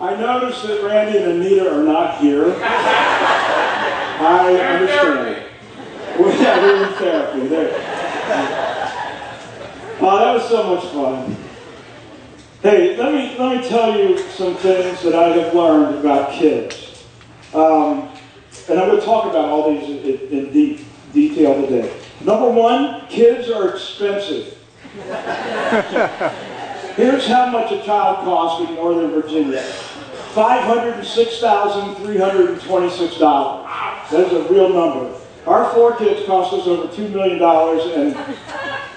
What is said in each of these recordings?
I noticed that Randy and Anita are not here. I understand. Well, yeah, we're in therapy. There. Oh, that was so much fun. Hey, let me let me tell you some things that I have learned about kids, um, and I'm going to talk about all these in, in deep detail today. Number one, kids are expensive. Here's how much a child costs in Northern Virginia. $506,326. That is a real number. Our four kids cost us over $2 million, and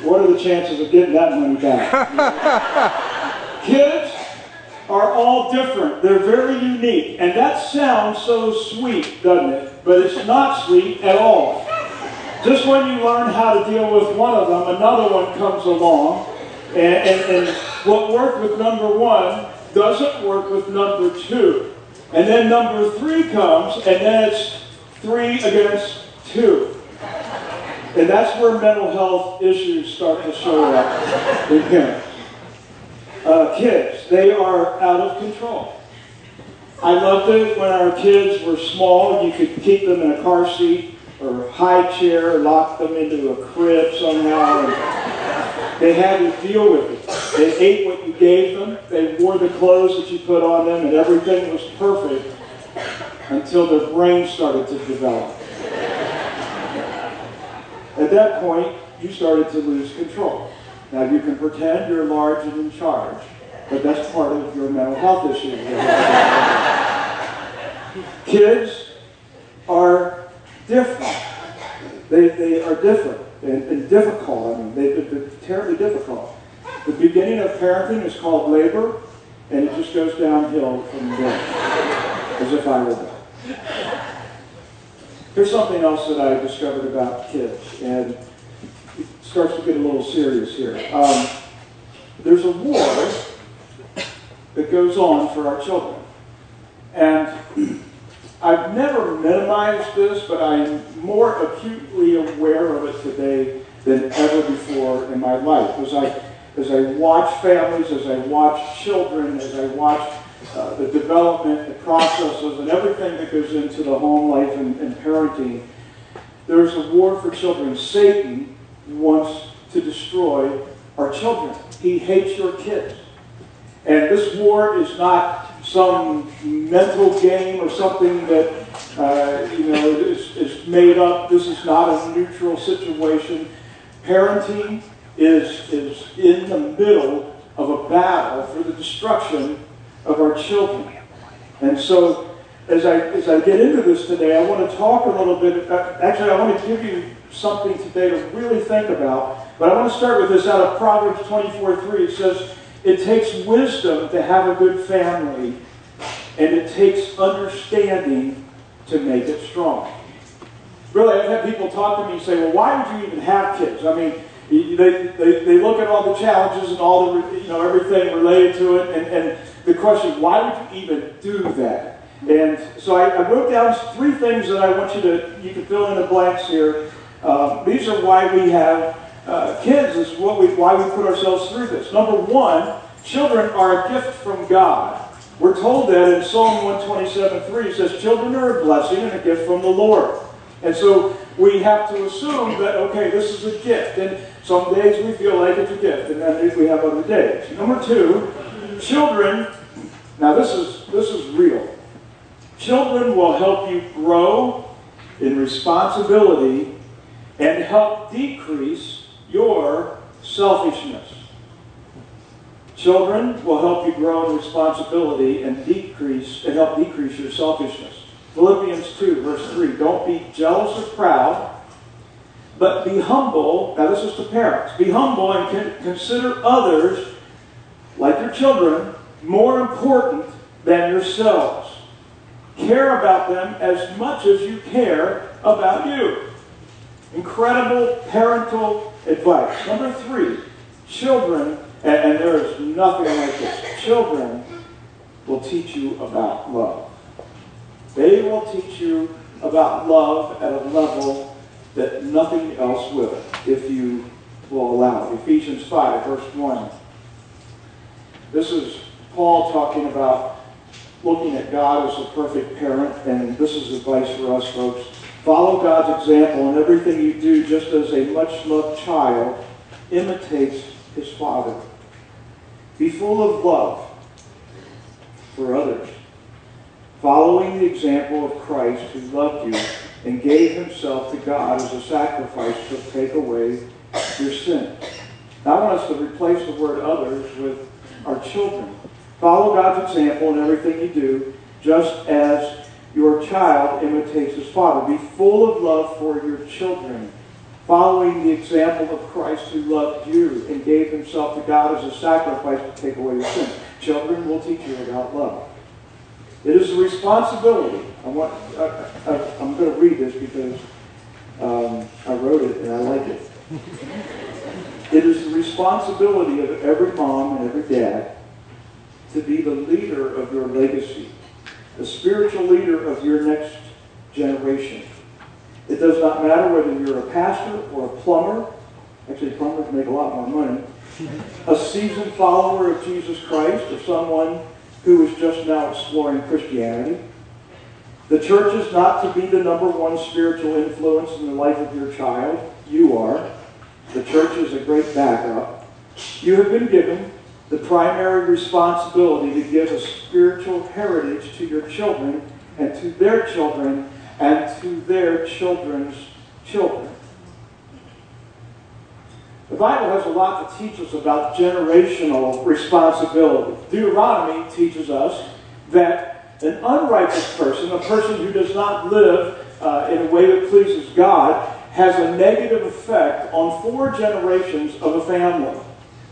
what are the chances of getting that money back? kids are all different. They're very unique. And that sounds so sweet, doesn't it? But it's not sweet at all. Just when you learn how to deal with one of them, another one comes along. And, and, and what worked with number one doesn't work with number two. And then number three comes, and then it's three against two. And that's where mental health issues start to show up in parents. Uh, kids, they are out of control. I loved it when our kids were small. You could keep them in a car seat or high chair, lock them into a crib somehow. They had to deal with it. They ate what you gave them. They wore the clothes that you put on them, and everything was perfect until their brain started to develop. At that point, you started to lose control. Now, you can pretend you're large and in charge, but that's part of your mental health issue. Kids are different. They, they are different and, and difficult. I mean, they, they're terribly difficult. The beginning of parenting is called labor, and it just goes downhill from there, as if I were there. Here's something else that I discovered about kids, and it starts to get a little serious here. Um, there's a war that goes on for our children. And I've never minimized this, but I'm more acutely aware of it today than ever before in my life. As I, as I watch families, as I watch children, as I watch uh, the development, the processes, and everything that goes into the home life and, and parenting, there's a war for children. Satan wants to destroy our children. He hates your kids. And this war is not some mental game or something that uh, you know is, is made up. This is not a neutral situation. Parenting is, is in the middle of a battle for the destruction of our children. And so, as I, as I get into this today, I want to talk a little bit. Uh, actually, I want to give you something today to really think about. But I want to start with this out of Proverbs 24 3. It says, It takes wisdom to have a good family, and it takes understanding to make it strong. Really, I've had people talk to me and say, Well, why would you even have kids? I mean, they, they, they look at all the challenges and all the, you know, everything related to it, and, and the question, why would you even do that? And so I, I, wrote down three things that I want you to, you can fill in the blanks here. Uh, these are why we have uh, kids, is what we, why we put ourselves through this. Number one, children are a gift from God. We're told that in Psalm 127, 3, it says, children are a blessing and a gift from the Lord. And so we have to assume that, okay, this is a gift. And some days we feel like it's a gift, and then we have other days. Number two, children, now this is, this is real. Children will help you grow in responsibility and help decrease your selfishness. Children will help you grow in responsibility and decrease and help decrease your selfishness. Philippians 2, verse 3. Don't be jealous or proud, but be humble. Now, this is to parents. Be humble and consider others, like your children, more important than yourselves. Care about them as much as you care about you. Incredible parental advice. Number three, children, and, and there is nothing like this, children will teach you about love. They will teach you about love at a level that nothing else will, if you will allow it. Ephesians 5, verse 1. This is Paul talking about looking at God as a perfect parent, and this is advice for us folks. Follow God's example in everything you do, just as a much loved child imitates his father. Be full of love for others, following the example of Christ who loved you and gave himself to God as a sacrifice to take away your sin. Now, I want us to replace the word others with our children. Follow God's example in everything you do, just as your child imitates his father. Be full of love for your children, following the example of Christ who loved you and gave himself to God as a sacrifice to take away your sin. Children will teach you about love. It is a responsibility. I want, I, am going to read this because um, I wrote it and I like it. It is the responsibility of every mom and every dad to be the leader of your legacy, the spiritual leader of your next generation. It does not matter whether you're a pastor or a plumber. Actually, plumbers make a lot more money. A seasoned follower of Jesus Christ or someone who is just now exploring Christianity. The church is not to be the number one spiritual influence in the life of your child. You are. The church is a great backup. You have been given the primary responsibility to give a spiritual heritage to your children and to their children and to their children's children. The Bible has a lot to teach us about generational responsibility. Deuteronomy teaches us that an unrighteous person, a person who does not live uh, in a way that pleases God, has a negative effect on four generations of a family.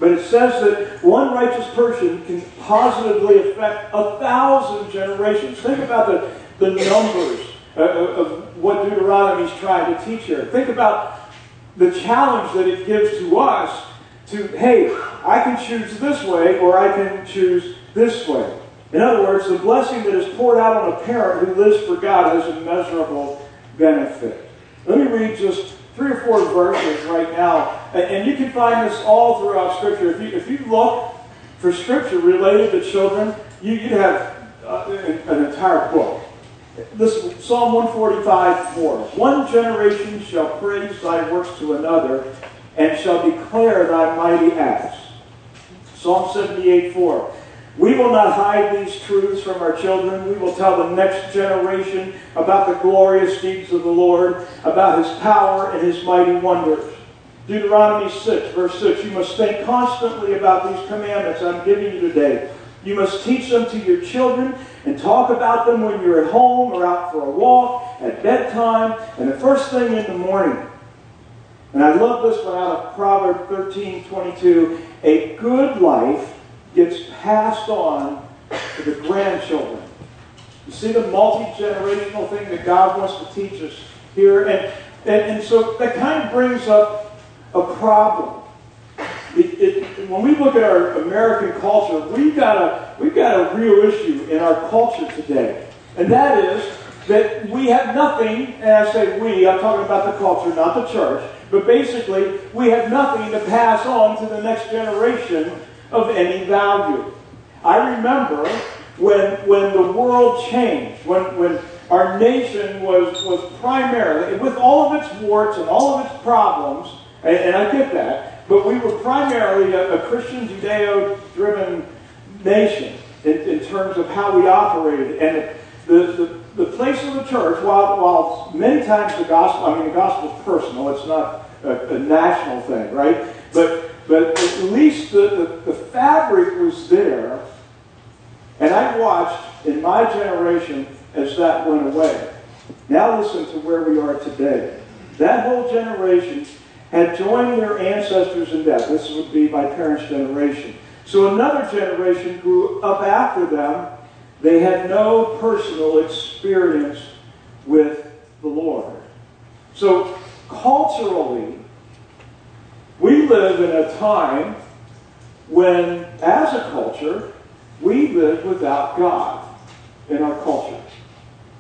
But it says that one righteous person can positively affect a thousand generations. Think about the, the numbers of what Deuteronomy is trying to teach here. Think about the challenge that it gives to us to, hey, I can choose this way or I can choose this way. In other words, the blessing that is poured out on a parent who lives for God has immeasurable benefit. Let me read just three or four verses right now. And you can find this all throughout Scripture. If you, if you look for Scripture related to children, you, you have uh, an entire book. This Psalm 145, 4. One generation shall praise thy works to another, and shall declare thy mighty acts. Psalm 78, 4. We will not hide these truths from our children. We will tell the next generation about the glorious deeds of the Lord, about his power and his mighty wonders. Deuteronomy 6, verse 6. You must think constantly about these commandments I'm giving you today. You must teach them to your children and talk about them when you're at home or out for a walk, at bedtime, and the first thing in the morning. And I love this one out of Proverbs 13, 22. A good life gets passed on to the grandchildren. You see the multi-generational thing that God wants to teach us here? And, and, and so that kind of brings up a problem. It, it, when we look at our American culture, we've got, a, we've got a real issue in our culture today. And that is that we have nothing, and I say we, I'm talking about the culture, not the church, but basically we have nothing to pass on to the next generation of any value. I remember when, when the world changed, when, when our nation was, was primarily, with all of its warts and all of its problems, and, and I get that, but we were primarily a, a Christian, Judeo driven nation in, in, terms of how we operated. And the, the, the place of the church, while, while many times the gospel, I mean, the gospel is personal, it's not a, a national thing, right? But but at least the, the, the fabric was there. And I watched in my generation as that went away. Now listen to where we are today. That whole generation had joined their ancestors in death. This would be my parents' generation. So another generation grew up after them. They had no personal experience with the Lord. So culturally, we live in a time when, as a culture, we live without God in our culture.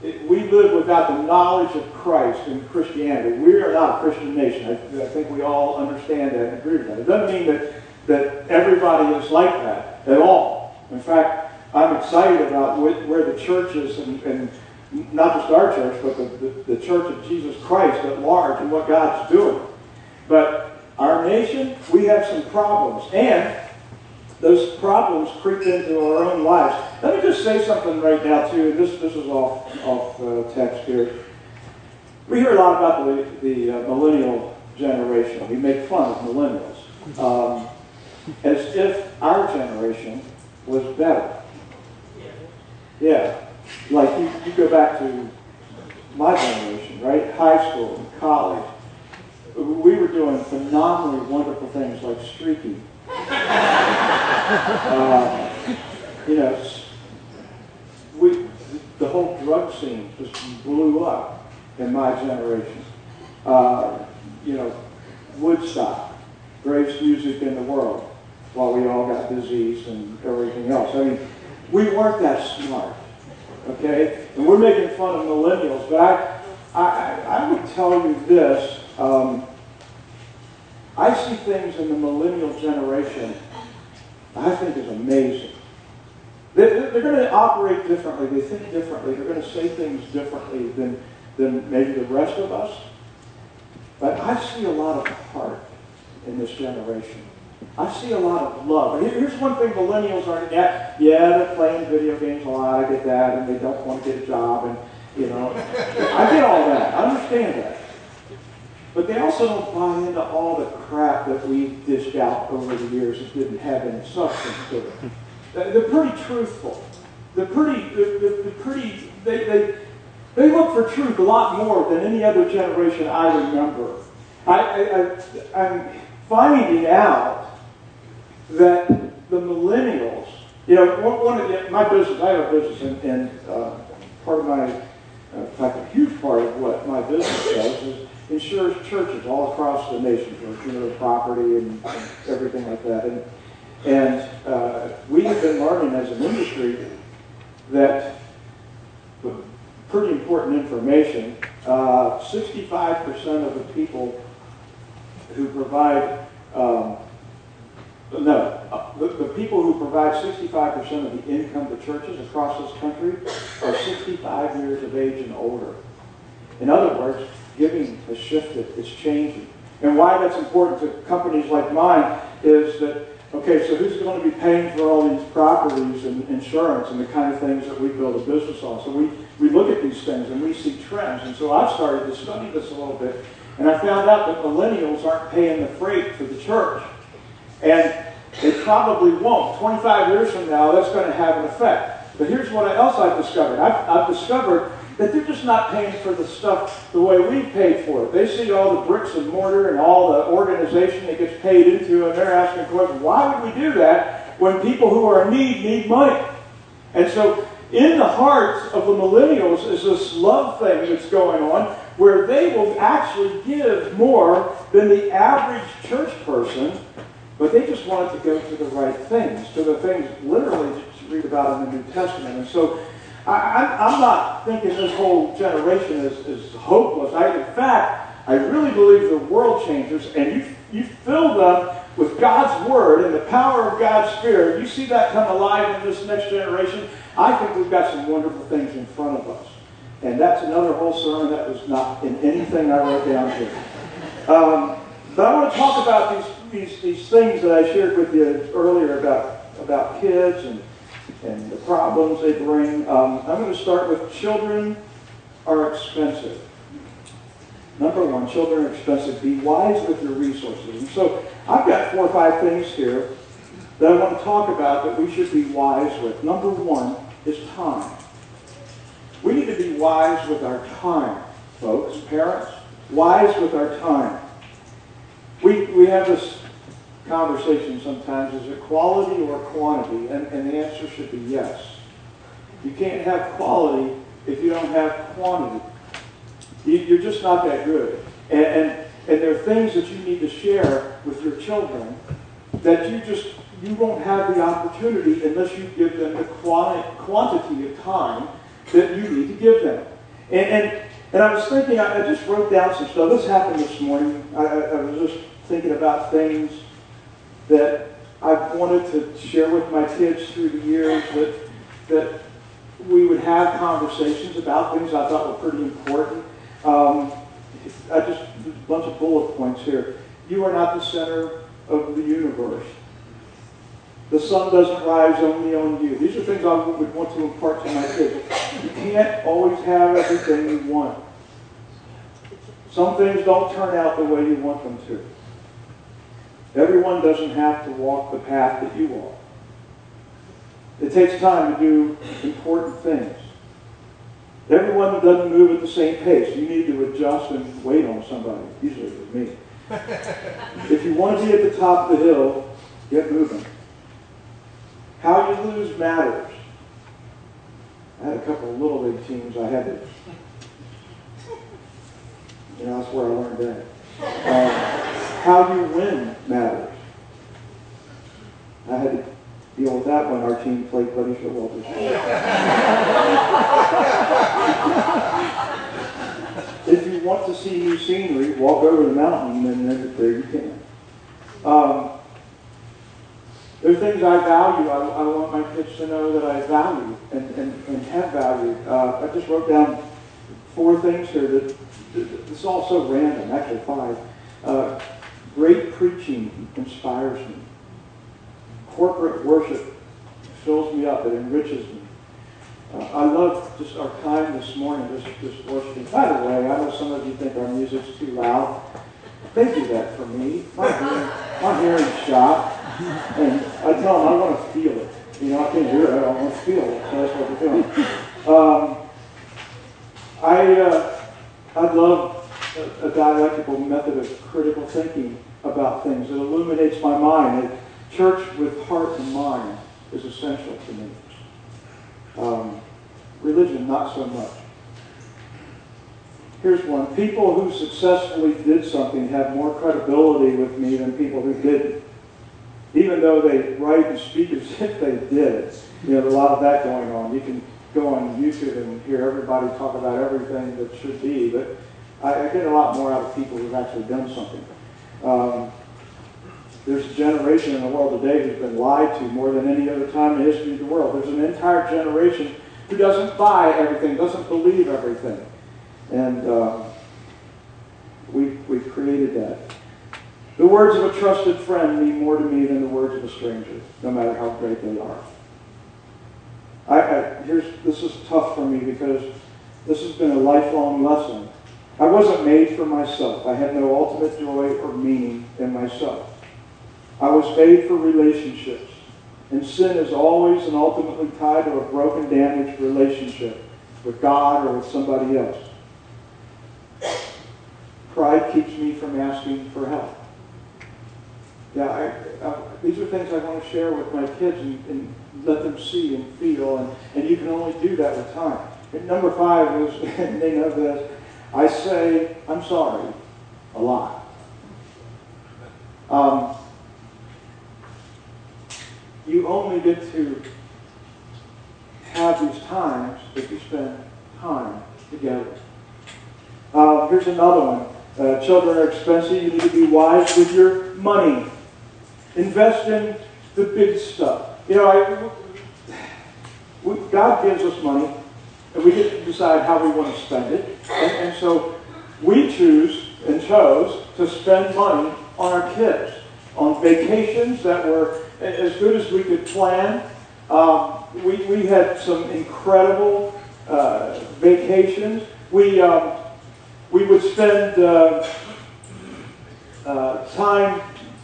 We live without the knowledge of Christ and Christianity. We are not a Christian nation. I, I think we all understand that and agree with that. It doesn't mean that, that everybody is like that at all. In fact, I'm excited about where the church is and, and not just our church, but the, the, the church of Jesus Christ at large and what God's doing. But our nation, we have some problems. And those problems creep into our own lives. Let me just say something right now, too. This, this is off, off uh, text here. We hear a lot about the, the uh, millennial generation. We make fun of millennials um, as if our generation was better. Yeah. Like you, you go back to my generation, right? High school college. We were doing phenomenally wonderful things like streaking. Uh, you know, we, the whole drug scene just blew up in my generation. Uh, you know, Woodstock, greatest music in the world, while we all got disease and everything else. I mean, we weren't that smart, okay? And we're making fun of millennials, but I, I, I would tell you this. Um, I see things in the millennial generation I think is amazing. They're, going to operate differently. They think differently. They're going to say things differently than, than maybe the rest of us. But I see a lot of heart in this generation. I see a lot of love. Here's one thing millennials aren't. Yeah, they're playing video games a lot. I get that. And they don't want to get a job. And, you know, I get all that. I understand that. But they also don't buy into all the crap that we've dished out over the years that didn't have any substance to it. They're pretty truthful. They're pretty, they're, they're pretty, they, they, they look for truth a lot more than any other generation I remember. I, I, I'm finding out that the millennials, you know, one, of the, my business, I have a business, and, and uh, part of my, uh, in fact, a huge part of what my business does is insures churches all across the nation for know, property and, and everything like that. And, and uh, we have been learning as an industry that pretty important information. 65% uh, of the people who provide, um, no, the, the, people who provide 65% of the income to churches across this country are 65 years of age and older. In other words, giving has shifted, it's changing. And why that's important to companies like mine is that, okay, so who's going to be paying for all these properties and insurance and the kind of things that we build a business on? So we, we look at these things and we see trends. And so I've started to study this a little bit. And I found out that millennials aren't paying the freight for the church. And they probably won't. 25 years from now, that's going to have an effect. But here's what else I've discovered. I've, I've discovered that they're just not paying for the stuff the way we paid for it. They see all the bricks and mortar and all the organization that gets paid into, and they're asking questions, why would we do that when people who are in need need money? And so in the hearts of the millennials is this love thing that's going on where they will actually give more than the average church person, but they just want it to go to the right things, to the things literally you read about in the New Testament. And so I, am not thinking this whole generation is, is hopeless. I, in fact, I really believe the world changers, and you, you fill them with God's Word and the power of God's Spirit. You see that come alive in this next generation. I think we've got some wonderful things in front of us. And that's another whole sermon that was not in anything I wrote down here. Um, but I want to talk about these, these, these things that I shared with you earlier about, about kids and and the problems they bring. Um, I'm going to start with children are expensive. Number one, children are expensive. Be wise with your resources. And so I've got four or five things here that I want to talk about that we should be wise with. Number one is time. We need to be wise with our time, folks, parents. Wise with our time. We, we have this conversation sometimes is it quality or quantity? And, and the answer should be yes. You can't have quality if you don't have quantity. You, are just not that good. And, and, and there are things that you need to share with your children that you just you won't have the opportunity unless you give them the quantity of time that you need to give them. And, and, and I was thinking, I, I just wrote down some stuff. This happened this morning. I, I was just thinking about things that I've wanted to share with my kids through the years that that we would have conversations about things I thought were pretty important. Um, I just, a bunch of bullet points here. You are not the center of the universe. The sun doesn't rise only on you. These are things I would want to impart to my kids. You can't always have everything you want. Some things don't turn out the way you want them to. Everyone doesn't have to walk the path that you walk. It takes time to do important things. Everyone doesn't move at the same pace. You need to adjust and wait on somebody. Usually it's me. if you want to be at the top of the hill, get moving. How you lose matters. I had a couple of little league teams I had to, you know, that's where I learned that. Uh, how you win matters. I had to deal with that when our team played Buddy Showalter's. if you want to see new scenery, walk over the mountain and then there you can. Um, there are things I value. I, I, want my kids to know that I value and, and, and have valued. Uh, I just wrote down four things here that, it's all so random, actually five. Uh, great preaching inspires me. Corporate worship fills me up. It enriches me. Uh, I love just our time this morning, just, just worshiping. By the way, I know some of you think our music's too loud. They do that for me. My hearing, my hearing's shot. And I tell them I want to feel it. You know, I can't hear it. I want to feel it. So that's what they're doing. Um, I, uh, I love a, a, dialectical method of critical thinking about things. It illuminates my mind. It, church with heart and mind is essential to me. Um, religion, not so much. Here's one. People who successfully did something have more credibility with me than people who didn't even though they write and speak as if they did. You know, there's a lot of that going on. You can go on YouTube and hear everybody talk about everything that should be, but I, I get a lot more out of people who've actually done something. Um, there's a generation in the world today who's been lied to more than any other time in the history of the world. There's an entire generation who doesn't buy everything, doesn't believe everything. And uh, we, we've created that. The words of a trusted friend mean more to me than the words of a stranger, no matter how great they are. I, I, here's, this is tough for me because this has been a lifelong lesson. I wasn't made for myself. I had no ultimate joy or meaning in myself. I was made for relationships. And sin is always and ultimately tied to a broken, damaged relationship with God or with somebody else. Pride keeps me from asking for help yeah, I, uh, these are things I want to share with my kids and, and let them see and feel, and, and you can only do that with time. And number five is, and they know this, I say, I'm sorry, a lot. Um, you only get to have these times if you spend time together. Uh, here's another one. Uh, children are expensive. You need to be wise with your money. Invest in the big stuff. You know, I, we, God gives us money, and we get to decide how we want to spend it. And, and so we choose and chose to spend money on our kids, on vacations that were as good as we could plan. Um, we, we had some incredible uh, vacations. We, um, we would spend uh, uh, time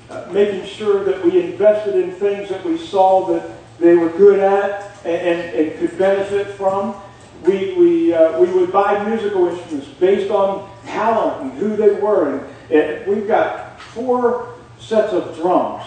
uh, making sure that we invested in things that we saw that they were good at and, and, and could benefit from. We, we, uh, we would buy musical instruments based on talent and who they were. And, and we've got four sets of drums.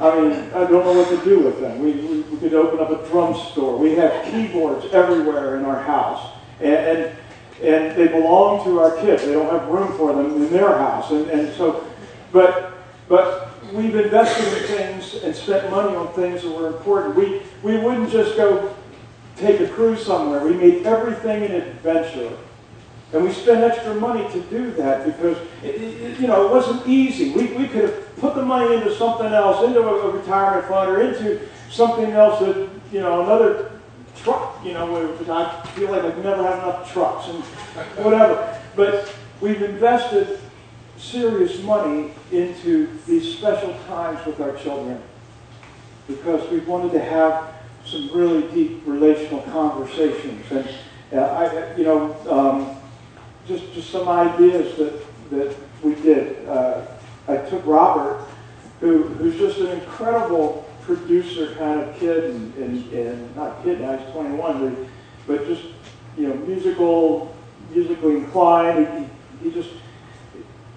I mean, I don't know what to do with them. We, we, we could open up a drum store. We have keyboards everywhere in our house. And, and, and they belong to our kids. They don't have room for them in their house. And, and so, but but we've invested in things and spent money on things that were important. We, we wouldn't just go take a cruise somewhere. We made everything an adventure. And we spent extra money to do that because, it, it, you know, it wasn't easy. We, we could have put the money into something else, into a, retirement fund or into something else that, you know, another truck, you know, I feel like I've never had enough trucks and whatever. But we've invested serious money into these special times with our children because we wanted to have some really deep relational conversations. And uh, I, you know, um, just just some ideas that that we did. Uh, I took Robert, who who's just an incredible producer kind of kid, and, and, and not kid now, he's 21, but, but just you know musical, musically inclined. He, he just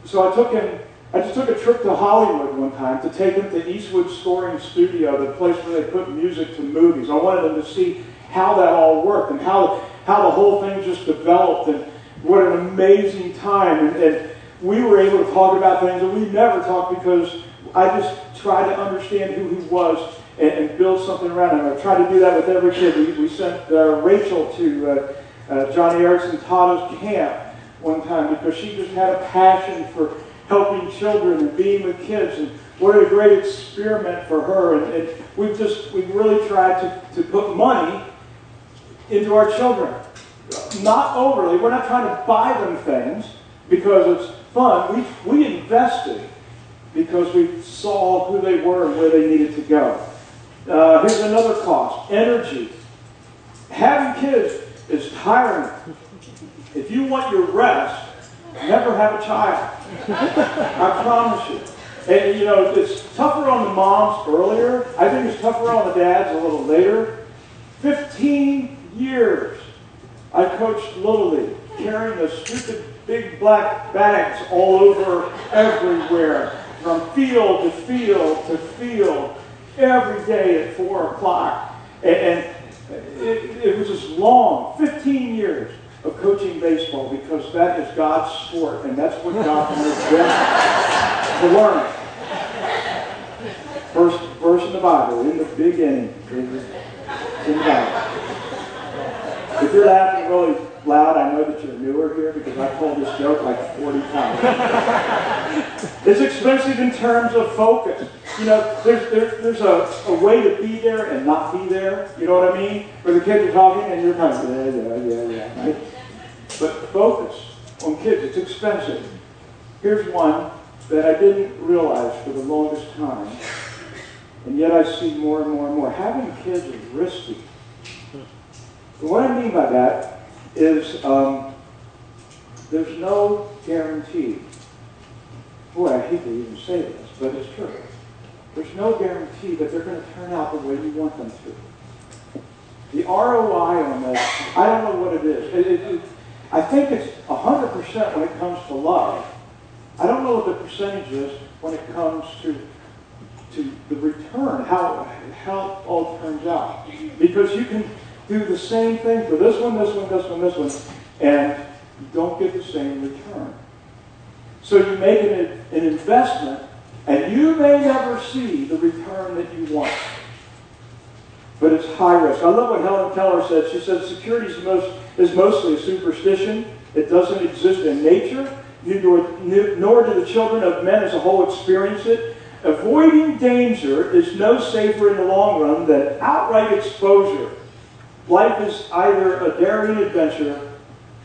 so I took him I just took a trip to Hollywood one time to take him to Eastwood Scoring Studio, the place where they put music to movies. I wanted him to see how that all worked and how, how the whole thing just developed and what an amazing time. And, and we were able to talk about things that we never talked because I just tried to understand who he was and, and build something around him. I tried to do that with every kid. We, we sent uh, Rachel to uh, uh, Joni Eareckson Tada's camp one time because she just had a passion for helping children and being with kids. And what a great experiment for her. And, and we've just, we've really tried to, to put money into our children. Not overly. We're not trying to buy them things because it's fun. We, we invested because we saw who they were and where they needed to go. Uh, here's another cost energy. Having kids is tiring. If you want your rest, never have a child. I promise you. And, you know, it's tougher on the moms earlier. I think it's tougher on the dads a little later. 15 years I coached Little League, carrying the stupid big black bags all over everywhere, from field to field to field, every day at 4 o'clock. And, and it, it was just long, 15 years of coaching baseball because that is God's sport and that's what God wants them to learn. First verse in the Bible, in the beginning, in the Bible. If you're laughing really loud, I know that you're newer here because I've told this joke like 40 times. it's expensive in terms of focus. You know, there's, there's, there's a, a way to be there and not be there. You know what I mean? Where the kids are talking and you're kind of, yeah, yeah, yeah, yeah. Right? But focus on kids, it's expensive. Here's one that I didn't realize for the longest time, and yet I see more and more and more. Having kids is risky. And what I mean by that is um, there's no guarantee. Boy, I hate to even say this, but it's true. There's no guarantee that they're going to turn out the way you want them to. The ROI on this, I don't know what it is. It, it, it, I think it's 100% when it comes to love. I don't know what the percentage is when it comes to to the return, how how it all turns out. Because you can do the same thing for this one, this one, this one, this one, and you don't get the same return. So you make an, an investment, and you may never see the return that you want. But it's high risk. I love what Helen Keller said. She said security is, the most, is mostly a superstition. It doesn't exist in nature, nor, do the children of men as a whole experience it. Avoiding danger is no safer in the long run than outright exposure Life is either a daring adventure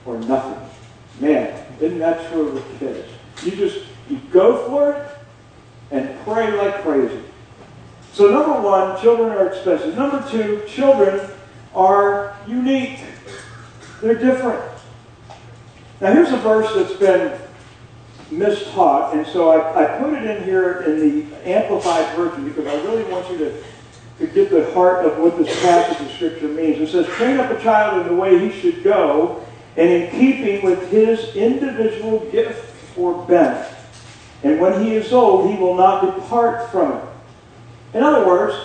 or nothing. Man, isn't that true with kids? You just you go for it and pray like crazy. So number one, children are expensive. Number two, children are unique. They're different. Now here's a verse that's been mistaught, and so I, I put it in here in the Amplified Version because I really want you to to get the heart of what this passage of Scripture means. It says, train up a child in the way he should go, and in keeping with his individual gift or bent. And when he is old, he will not depart from it. In other words,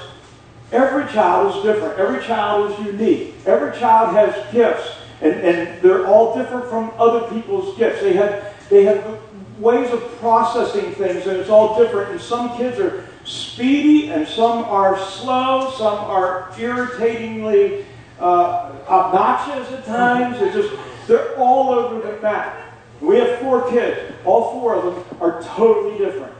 every child is different. Every child is unique. Every child has gifts, and, and they're all different from other people's gifts. They have, they have ways of processing things, and it's all different. And some kids are speedy, and some are slow, some are irritatingly uh, obnoxious at times. It's just, they're all over the map. We have four kids. All four of them are totally different.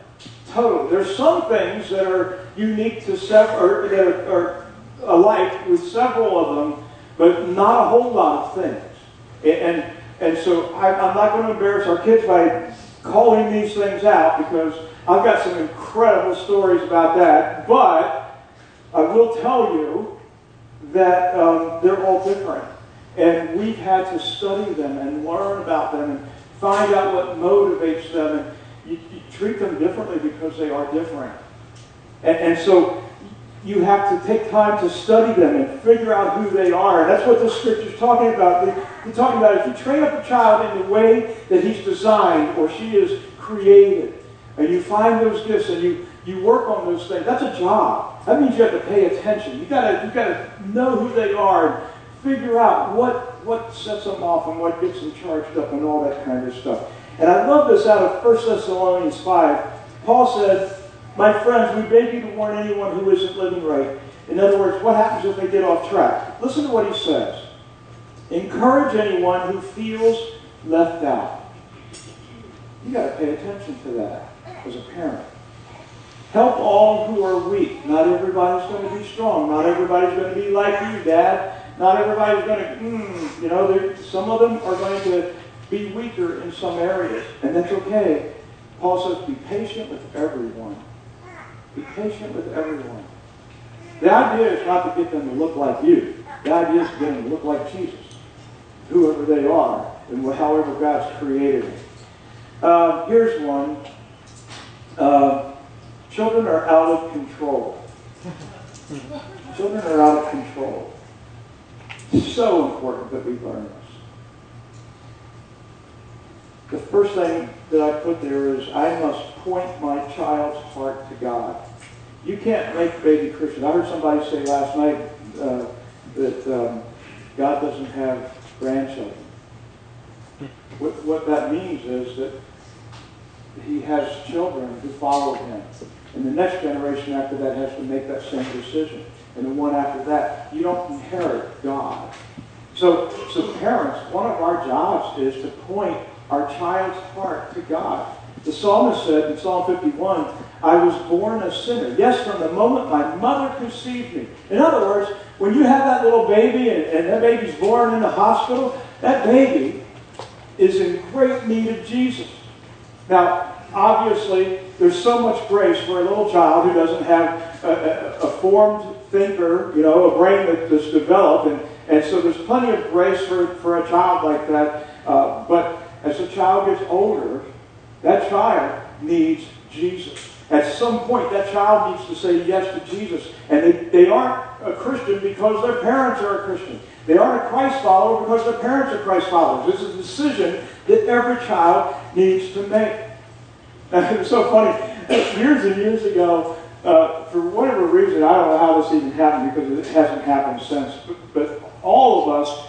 Totally. There's some things that are unique to several, or that are alike with several of them, but not a whole lot of things. And, and, and so I, I'm not going to embarrass our kids by calling these things out because I've got some incredible stories about that. But I will tell you that um, they're all different. And we've had to study them and learn about them and find out what motivates them. And you, you treat them differently because they are different. And, and so you have to take time to study them and figure out who they are. And that's what the scripture's talking about. He's talking about if you train up a child in the way that he's designed or she is created, and you find those gifts and you, you work on those things, that's a job. That means you have to pay attention. You gotta you gotta know who they are and figure out what what sets them off and what gets them charged up and all that kind of stuff. And I love this out of 1 Thessalonians 5. Paul said, My friends, we beg you to warn anyone who isn't living right. In other words, what happens if they get off track? Listen to what he says. Encourage anyone who feels left out. You got to pay attention to that as a parent. Help all who are weak. Not everybody's going to be strong. Not everybody's going to be like you, Dad. Not everybody's going to, mm, you know, some of them are going to be weaker in some areas, and that's okay. Paul says, be patient with everyone. Be patient with everyone. The idea is not to get them to look like you. The idea is to get them to look like Jesus, whoever they are, and however God's created them. Uh, here's one. Uh, children are out of control. children are out of control. So important that we learn this. The first thing that I put there is I must point my child's heart to God. You can't make baby Christians. I heard somebody say last night uh, that um, God doesn't have grandchildren. What, what that means is that he has children who follow him. And the next generation after that has to make that same decision. And the one after that. You don't inherit God. So, so parents, one of our jobs is to point our child's heart to God. The psalmist said in Psalm 51, I was born a sinner. Yes, from the moment my mother conceived me. In other words, when you have that little baby and, and that baby's born in the hospital, that baby is in great need of Jesus. Now, obviously, there's so much grace for a little child who doesn't have a, a, a formed thinker, you know, a brain that, that's developed. And, and so there's plenty of grace for, for a child like that. Uh, but as the child gets older, that child needs Jesus. At some point, that child needs to say yes to Jesus. And they, they aren't a Christian because their parents are a Christian. They aren't a Christ follower because their parents are Christ followers. Is a decision that every child needs to make. And it's so funny. Years and years ago, uh, for whatever reason, I don't know how this even happened because it hasn't happened since, but, but all of us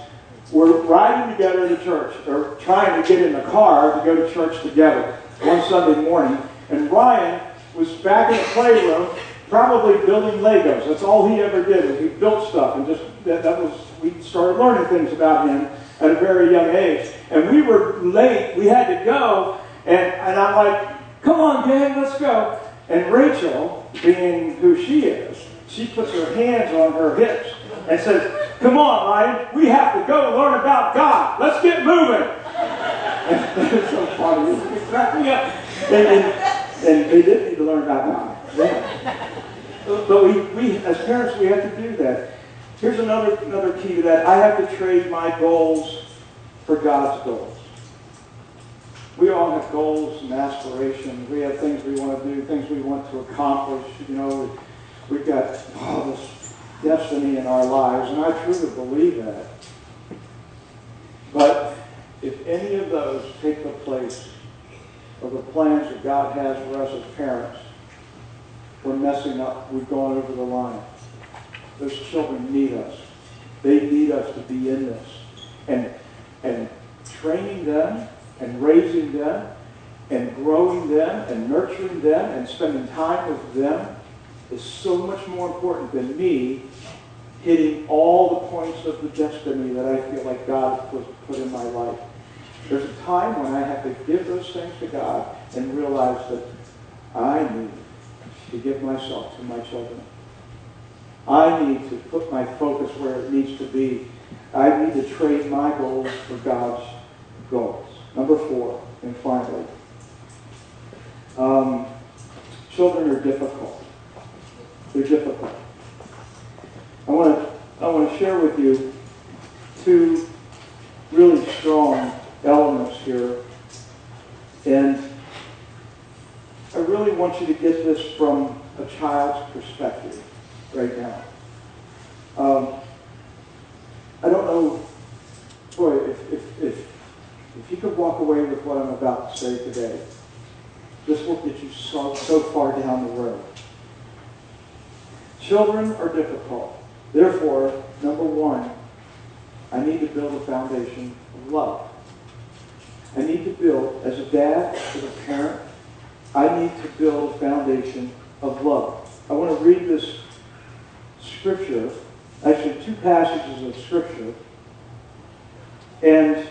were riding together to church, or trying to get in the car to go to church together one Sunday morning, and Ryan was back in the playroom, probably building Legos. That's all he ever did. was He built stuff, and just that, that was we started learning things about him at a very young age. And we were late. We had to go, and, and I'm like, "Come on, gang, let's go." And Rachel, being who she is, she puts her hands on her hips and says, Come on, Ryan, we have to go learn about God. Let's get moving. It's so funny. It cracked me up. And, and, and they did need to learn about God. Yeah. But we, we, as parents, we have to do that. Here's another, another key to that. I have to trade my goals for God's goals. We all have goals and aspirations. We have things we want to do, things we want to accomplish. You know, we've got all this destiny in our lives, and I truly believe that. But if any of those take the place of the plans that God has for us as parents, we're messing up. We've gone over the line. Those children need us. They need us to be in this. And, and training them and raising them and growing them and nurturing them and spending time with them is so much more important than me hitting all the points of the destiny that I feel like God has put, put in my life. There's a time when I have to give those things to God and realize that I need to give myself to my children. I need to put my focus where it needs to be. I need to trade my goals for God's goals. Number four, and finally, um, children are difficult. They're difficult. I want to I want to share with you two really strong elements here, and I really want you to get this from a child's perspective right now. Um, I don't know, boy, if, if, if, if you could walk away with what I'm about to say today, this will get you so, so far down the road. Children are difficult. Therefore, number one, I need to build a foundation of love. I need to build, as a dad, as a parent, I need to build a foundation of love. I want to read this scripture, actually two passages of scripture, and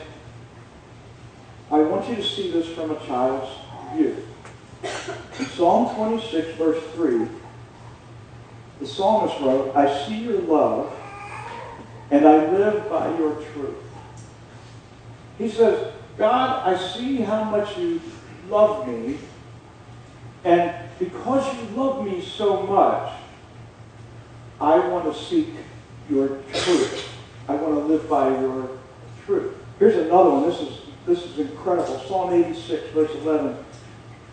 I want you to see this from a child's view. In Psalm 26, verse 3, the psalmist wrote, I see your love, and I live by your truth. He says, God, I see how much you love me, and because you love me so much, I want to seek your truth. I want to live by your truth. Here's another one. This is, this is incredible. Psalm 86, verse 11.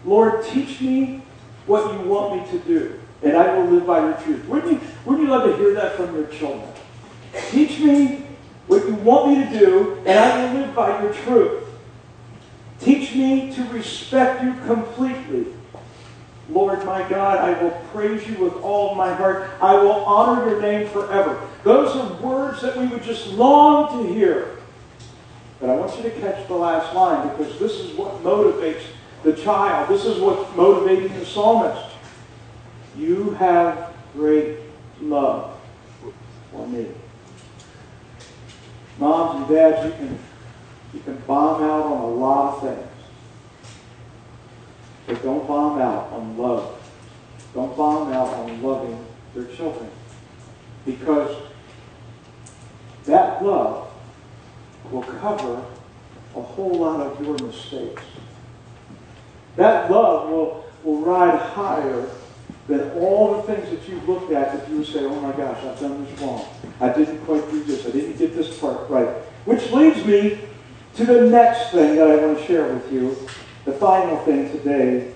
Lord, teach me what you want me to do, and I will live by your truth. Wouldn't you, wouldn't you love to hear that from your children? Teach me what you want me to do, and I will live by your truth. Teach me to respect you completely Lord my God, I will praise you with all my heart. I will honor your name forever. Those are words that we would just long to hear. But I want you to catch the last line because this is what motivates the child. This is what's motivating the psalmist. You have great love for me. Moms and dads, you can, you can bomb out on a lot of things. But don't bomb out on love. Don't bomb out on loving their children. Because that love will cover a whole lot of your mistakes. That love will, will ride higher than all the things that you've looked at that you would say, oh my gosh, I've done this wrong. I didn't quite do this. I didn't get this part right. Which leads me to the next thing that I want to share with you the final thing today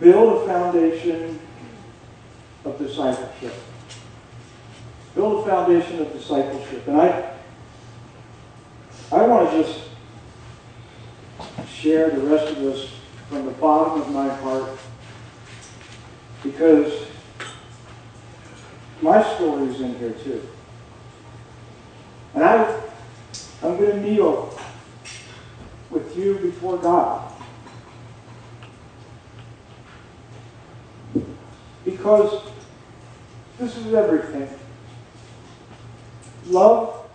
build a foundation of discipleship. Build a foundation of discipleship. And I, I want to just share the rest of this from the bottom of my heart because my story is in here too. And I, I'm going to kneel with you before God. Because this is everything love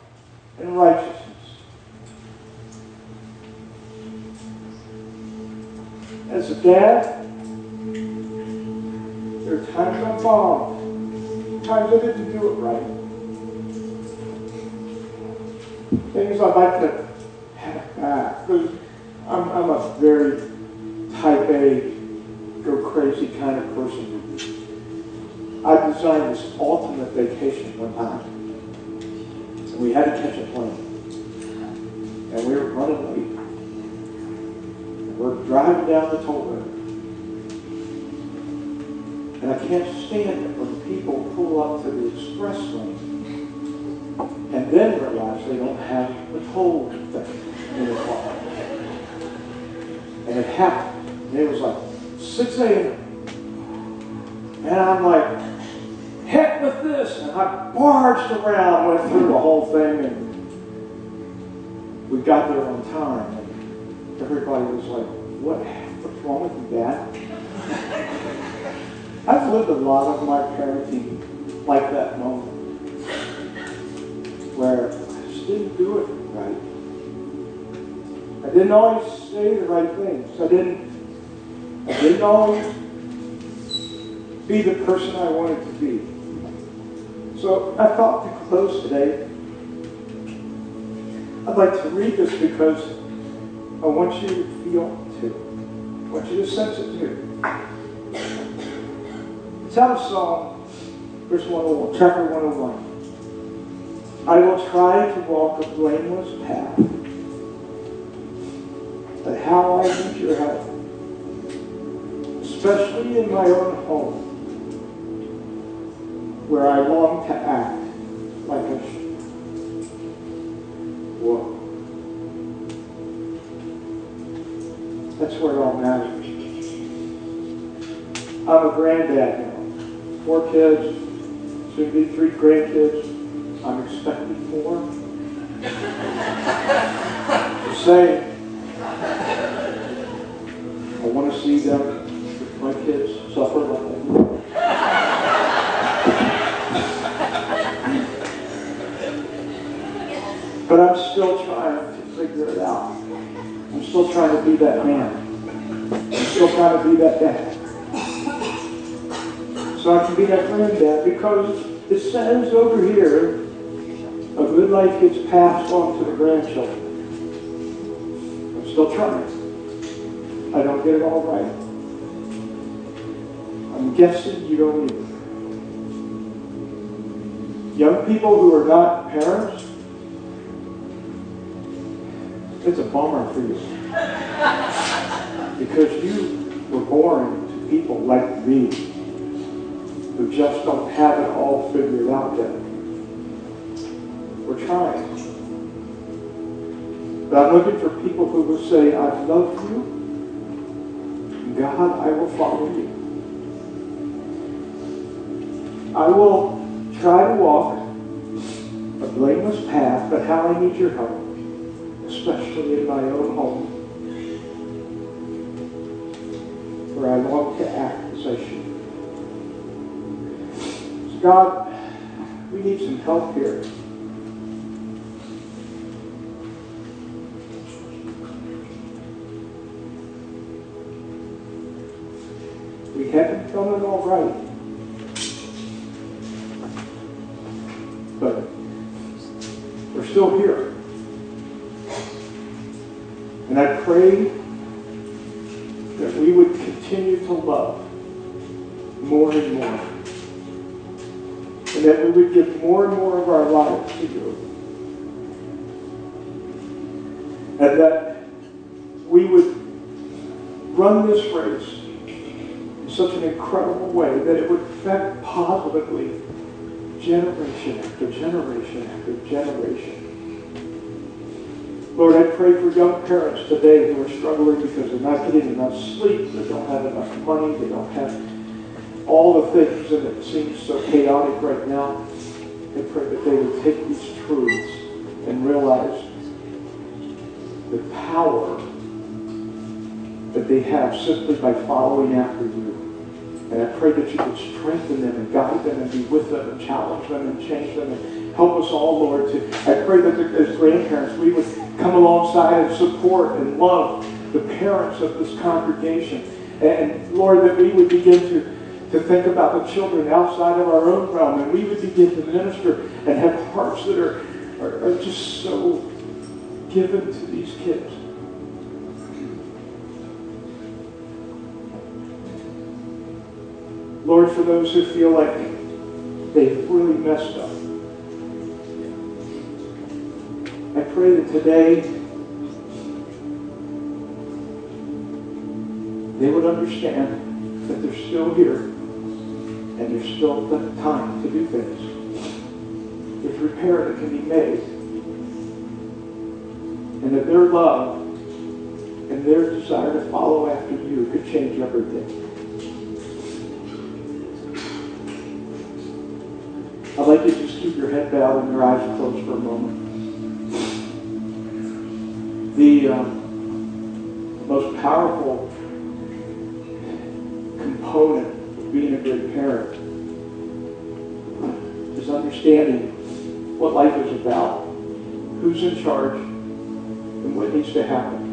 and righteousness. As a dad, there are times I'm wrong, times I didn't do it right. Things I'd like to have back. I'm, I'm a very type A, go crazy kind of person. I designed this ultimate vacation one time. And we had to catch a plane. And we were running late. We're driving down the toll road. And I can't stand it when people pull up to the express lane and then realize they don't have the toll thing in the car. And it happened. And it was like 6 a.m. And I'm like, heck with this. And I barged around, went through the whole thing, and we got there on time. And everybody was like, what, what's wrong with Dad? I've lived a lot of my parenting like that moment where I just didn't do it right. I didn't always say the right things. I didn't, I didn't always be the person I wanted to be. So I thought to close today, I'd like to read this because I want you to feel it too. I want you to sense it too. Out Psalm, uh, verse 101, chapter 101. I will try to walk a blameless path, but how I need your help, especially in my own home, where I long to act like a Whoa. That's where it all matters. I'm a granddad. Four kids, soon be three grandkids. I'm expecting four. Just saying. I want to see them, my kids, suffer like. But I'm still trying to figure it out. I'm still trying to be that man. I'm still trying to be that dad. I can be that granddad because it says over here, a good life gets passed on to the grandchildren. I'm still trying. I don't get it all right. I'm guessing you don't either. Young people who are not parents, it's a bummer for you. Because you were born to people like me who just don't have it all figured out yet. We're trying. But I'm looking for people who will say, I love you. God, I will follow you. I will try to walk a blameless path, but how I need your help especially in my own home, where I long to act God, we need some help here. We haven't done it all right. But we're still here. And I pray lives to you. And that we would run this race in such an incredible way that it would affect positively generation after generation after generation. Lord, I pray for young parents today who are struggling because they're not getting enough sleep, they don't have enough money, they don't have all the things, and it seems so chaotic right now. I pray that they would take these truths and realize the power that they have simply by following after you. And I pray that you would strengthen them and guide them and be with them and challenge them and change them and help us all, Lord, to I pray that as grandparents we would come alongside and support and love the parents of this congregation. And Lord, that we would begin to, to think about the children outside of our own realm and we would begin to minister and have hearts that are, are, are just so given to these kids. Lord, for those who feel like they've really messed up, I pray that today they would understand that they're still here and there's still time to do things. There's repair that can be made. And that their love and their desire to follow after you could change everything. I'd like you to just keep your head bowed and your eyes closed for a moment. The uh, most powerful component a good parent is understanding what life is about, who's in charge, and what needs to happen.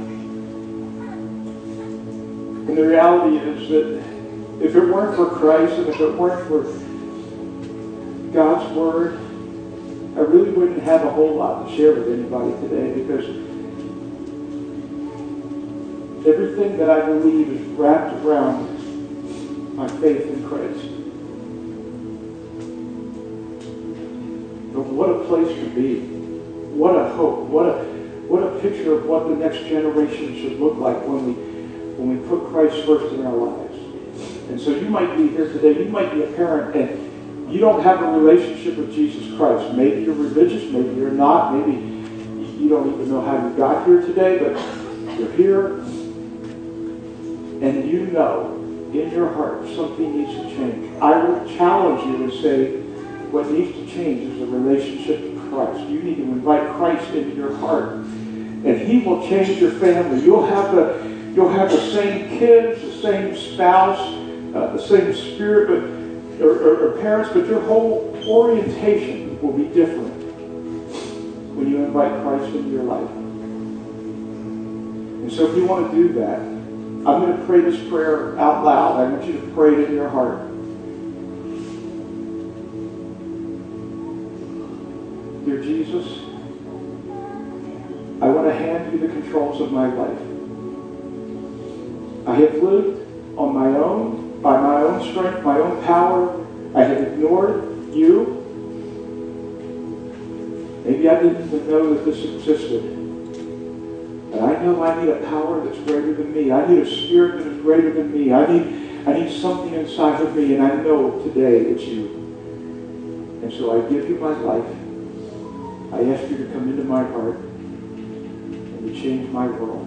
And the reality is that if it weren't for Christ and if it weren't for God's Word I really wouldn't have a whole lot to share with anybody today because everything that I believe is wrapped around my faith Christ. But what a place to be. What a hope. What a what a picture of what the next generation should look like when we when we put Christ first in our lives. And so you might be here today, you might be a parent and you don't have a relationship with Jesus Christ. Maybe you're religious, maybe you're not, maybe you don't even know how you got here today, but you're here and you know in your heart something needs to change. I will challenge you and say what needs to change is a relationship with Christ. You need to invite Christ into your heart. And he will change your family. You'll have the you'll have the same kids, the same spouse, uh, the same spirit, but or, or, or parents, but your whole orientation will be different when you invite Christ into your life. And so if you want to do that, I'm going to pray this prayer out loud. I want you to pray it in your heart. Dear Jesus, I want to hand you the controls of my life. I have lived on my own, by my own strength, my own power. I have ignored you. Maybe I didn't even know that this existed. But I know I need a power that's greater than me. I need a spirit that is greater than me. I need, I need something inside of me, and I know today it's you. And so I give you my life. I ask you to come into my heart and to change my world.